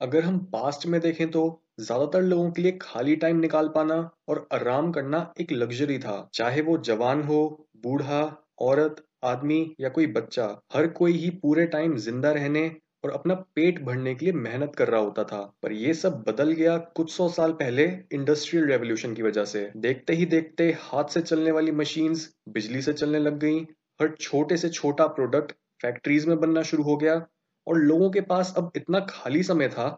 अगर हम पास्ट में देखें तो ज़्यादातर लोगों के लिए खाली टाइम निकाल पाना और आराम करना एक लग्जरी था। चाहे वो जवान हो, बूढ़ा, औरत, आदमी या कोई बच्चा, हर कोई ही पूरे टाइम ज़िंदा रहने और अपना पेट भरने के लिए मेहनत कर रहा होता था। पर यह सब बदल गया कुछ सौ साल पहले इंडस्ट्रियल रेवोल्यूशन की वजह से। देखते ही देखते हाथ से चलने वाली मशीन्स बिजली से चलने लग गई, हर छोटे से छोटा प्रोडक्ट फैक्ट्रीज में बनना शुरू हो गया। और लोगों के पास अब इतना खाली समय था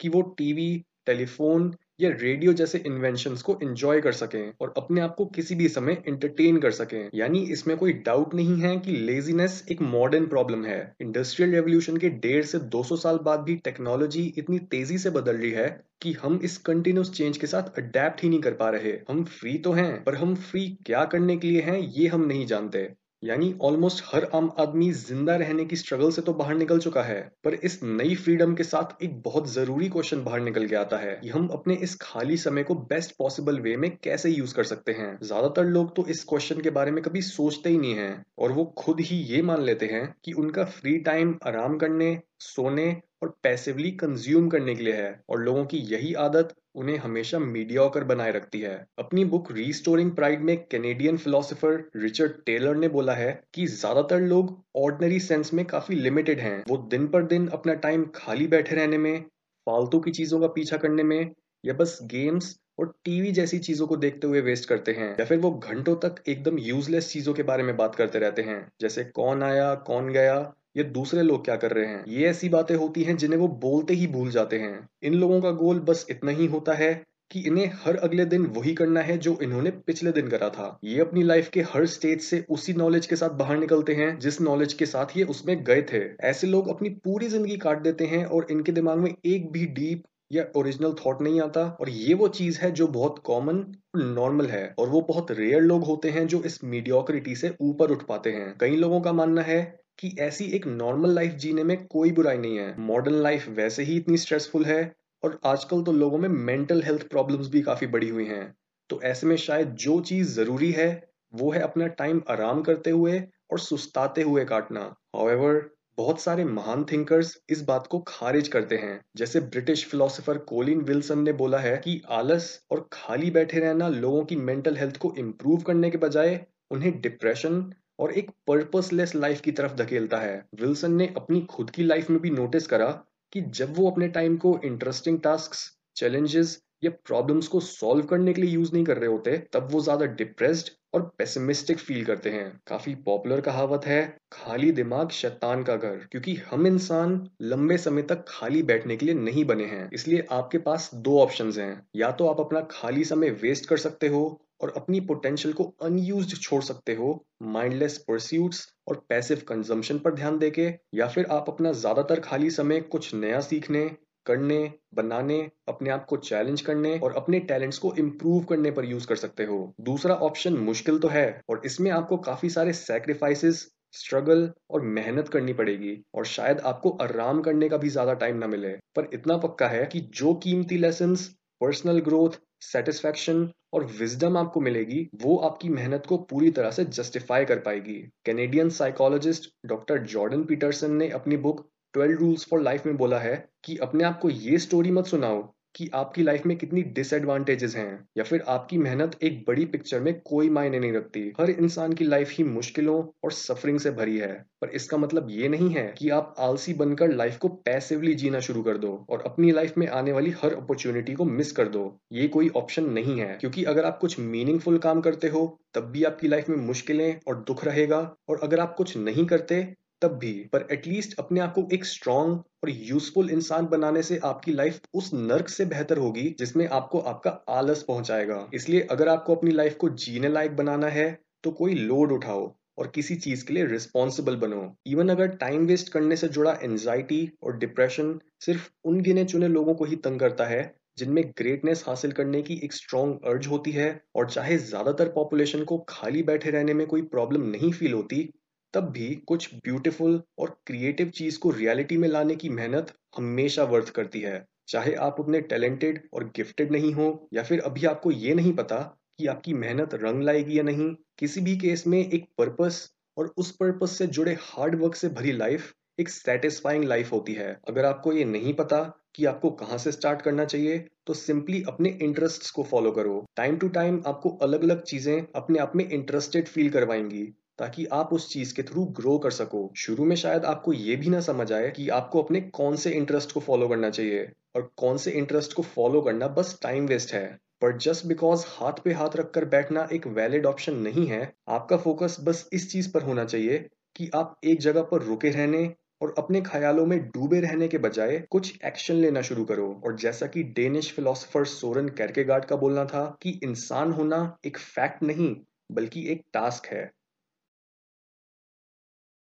कि वो टीवी, टेलीफोन या रेडियो जैसे इन्वेंशन को एंजॉय कर सकें और अपने आप को किसी भी समय एंटरटेन कर सकें। यानी इसमें कोई डाउट नहीं है कि लेजीनेस एक मॉडर्न प्रॉब्लम है। इंडस्ट्रियल रेवोल्यूशन के डेढ़ से 200 साल बाद भी टेक्नोलॉजी इतनी तेज़ी से बदल रही है कि हम इस कंटिन्यूस चेंज के साथ अडेप्ट ही नहीं कर पा रहे। हम फ्री तो हैं, पर हम फ्री क्या करने के लिए हैं, ये हम नहीं जानते। यानी ऑलमोस्ट हर आम आदमी ज़िंदा रहने की स्ट्रगल से तो बाहर निकल चुका है, पर इस नई फ्रीडम के साथ एक बहुत ज़रूरी क्वेश्चन बाहर निकल के आता है कि हम अपने इस खाली समय को बेस्ट पॉसिबल वे में कैसे यूज़ कर सकते हैं। ज़्यादातर लोग तो इस क्वेश्चन के बारे में कभी सोचते ही नहीं है, और वो खुद ही ये मान लेते हैं कि उनका फ्री टाइम आराम करने, सोने और पैसिवली कंज्यूम करने के लिए है और लोगों की यही आदत उन्हें हमेशा मीडियोकर बनाए रखती है। अपनी बुक रीस्टोरिंग प्राइड में कैनेडियन फिलोसोफर रिचर्ड टेलर ने बोला है कि ज़्यादातर लोग ऑर्डनरी सेंस में काफ़ी लिमिटेड हैं। वो दिन पर दिन अपना टाइम खाली बैठे रहने में, फालतू की चीज़ों का पीछा करने में या बस गेम्स और टीवी जैसी चीज़ों को देखते हुए वेस्ट करते हैं। या फिर वो घंटों तक एकदम यूजलेस चीज़ों के बारे में बात करते रहते हैं। जैसे कौन आया, कौन गया, ये दूसरे लोग क्या कर रहे हैं। ये ऐसी बातें होती हैं जिन्हें वो बोलते ही भूल जाते हैं। इन लोगों का गोल बस इतना ही होता है कि इन्हें हर अगले दिन वही करना है जो इन्होंने पिछले दिन करा था। ये अपनी लाइफ के हर स्टेज से उसी नॉलेज के साथ बाहर निकलते हैं, जिस नॉलेज के साथ ये उसमें गए थे। ऐसे लोग अपनी पूरी ज़िंदगी काट देते हैं और इनके दिमाग में एक भी डीप या ओरिजिनल थॉट नहीं आता, और ये वो चीज़ है जो बहुत कॉमन नॉर्मल है, और वो बहुत रेयर लोग होते हैं जो इस मीडियोक्रिटी से ऊपर उठ पाते हैं। कई लोगों का मानना है कि ऐसी एक नॉर्मल लाइफ जीने में कोई बुराई नहीं है। मॉडर्न लाइफ वैसे ही इतनी स्ट्रेसफुल है, और आजकल तो लोगों में मेंटल हेल्थ प्रॉब्लम्स भी काफ़ी बढ़ी हुई हैं। तो ऐसे में शायद जो चीज़ ज़रूरी है, वो है अपना टाइम आराम करते हुए और सुस्ताते हुए काटना। हाउएवर बहुत सारे महान थिंकर्स इस बात को खारिज करते हैं। जैसे ब्रिटिश फिलोसोफर कोलिन विल्सन ने बोला है कि आलस और खाली बैठे रहना लोगों की मेंटल हेल्थ को इम्प्रूव करने के बजाय उन्हें डिप्रेशन और एक पर्पसलेस लाइफ की तरफ़ धकेलता है। विल्सन ने अपनी खुद की लाइफ में भी नोटिस करा कि जब वो अपने टाइम को इंटरेस्टिंग टास्क चैलेंजेस या प्रॉब्लम्स को सॉल्व करने के लिए यूज़ नहीं कर रहे होते, तब वो ज़्यादा डिप्रेस्ड और पेसिमिस्टिक फील करते हैं। काफ़ी पॉपुलर कहावत है, खाली दिमाग शैतान का घर, क्योंकि हम इंसान लंबे समय तक खाली बैठने के लिए नहीं बने हैं। इसलिए आपके पास दो ऑप्शंस हैं। या तो आप अपना खाली समय वेस्ट कर सकते हो और अपनी पोटेंशियल को अनयूज्ड छोड़ सकते हो माइंडलेस परस्यूट्स और पैसिव कंजम्पशन पर ध्यान देके, या फिर आप अपना ज़्यादातर खाली समय कुछ नया सीखने करने, बनाने, अपने आप को चैलेंज करने और अपने टैलेंट्स को इम्प्रूव करने पर यूज़ कर सकते हो। दूसरा ऑप्शन मुश्किल तो है और इसमें आपको काफ़ी सारे सेक्रीफाइसेस स्ट्रगल और मेहनत करनी पड़ेगी और शायद आपको आराम करने का भी ज़्यादा टाइम ना मिले। पर इतना पक्का है कि जो कीमती लेसन पर्सनल ग्रोथ सेटिस्फेक्शन और विजडम आपको मिलेगी, वो आपकी मेहनत को पूरी तरह से जस्टिफाई कर पाएगी। Canadian psychologist doctor Jordan Peterson ने अपनी book twelve rules for life में बोला है कि अपने आप को ये स्टोरी मत सुनाओ कि आपकी लाइफ में कितनी डिसएडवांटेजेस हैं, या फिर आपकी मेहनत एक बड़ी पिक्चर में कोई मायने नहीं रखती। हर इंसान की लाइफ ही मुश्किलों और सफरिंग से भरी है, पर इसका मतलब ये नहीं है कि आप आलसी बनकर लाइफ को पैसिवली जीना शुरू कर दो और अपनी लाइफ में आने वाली हर अपॉर्चुनिटी को मिस कर दो। ये कोई ऑप्शन नहीं है, क्योंकि अगर आप कुछ मीनिंगफुल काम करते हो, तब भी आपकी लाइफ में मुश्किलें और दुख रहेगा, और अगर आप कुछ नहीं करते तब भी, पर एटलीस्ट अपने आप को एक स्ट्रॉन्ग और यूजफुल इंसान बनाने से आपकी लाइफ उस नर्क से बेहतर होगी जिसमें आपको आपका आलस पहुंचाएगा। इसलिए अगर आपको अपनी लाइफ को जीने लायक बनाना है तो कोई लोड उठाओ और किसी चीज़ के लिए रिस्पॉन्सिबल बनो। इवन अगर टाइम वेस्ट करने से जुड़ा एंजाइटी और डिप्रेशन सिर्फ़ उन गिने चुने लोगों को ही तंग करता है, जिनमें ग्रेटनेस हासिल करने की एक स्ट्रॉन्ग अर्ज़ होती है और चाहे ज़्यादातर पॉपुलेशन को खाली बैठे रहने में कोई प्रॉब्लम नहीं फील होती तब भी कुछ ब्यूटीफुल और क्रिएटिव चीज़ को रियलिटी में लाने की मेहनत हमेशा वर्थ करती है। चाहे आप उतने टैलेंटेड और गिफ्टेड नहीं हो, या फिर अभी आपको ये नहीं पता कि आपकी मेहनत रंग लाएगी या नहीं, किसी भी केस में एक पर्पस और उस पर्पस से जुड़े हार्ड वर्क से भरी लाइफ एक सेटिस्फाइंग लाइफ होती है। अगर आपको ये नहीं पता कि आपको कहाँ से स्टार्ट करना चाहिए तो सिंपली अपने इंटरेस्ट्स को फॉलो करो। टाइम टू टाइम आपको अलग अलग चीज़ें अपने आप में इंटरेस्टेड फील करवाएँगी। ताकि आप उस चीज़ के थ्रू ग्रो कर सको। शुरू में शायद आपको ये भी ना समझ आए कि आपको अपने कौन से इंटरेस्ट को फॉलो करना चाहिए और कौन से इंटरेस्ट को फॉलो करना बस टाइम वेस्ट है। पर जस्ट बिकॉज़ हाथ पे हाथ रखकर बैठना एक वैलिड ऑप्शन नहीं है, आपका फोकस बस इस चीज़ पर होना चाहिए कि आप एक जगह पर रुके रहने और अपने ख्यालों में डूबे रहने के बजाय कुछ एक्शन लेना शुरू करो। और जैसा कि डेनिश फिलोसोफर सोरन कैरकेगार्ड का बोलना था कि इंसान होना एक फैक्ट नहीं, बल्कि एक टास्क है।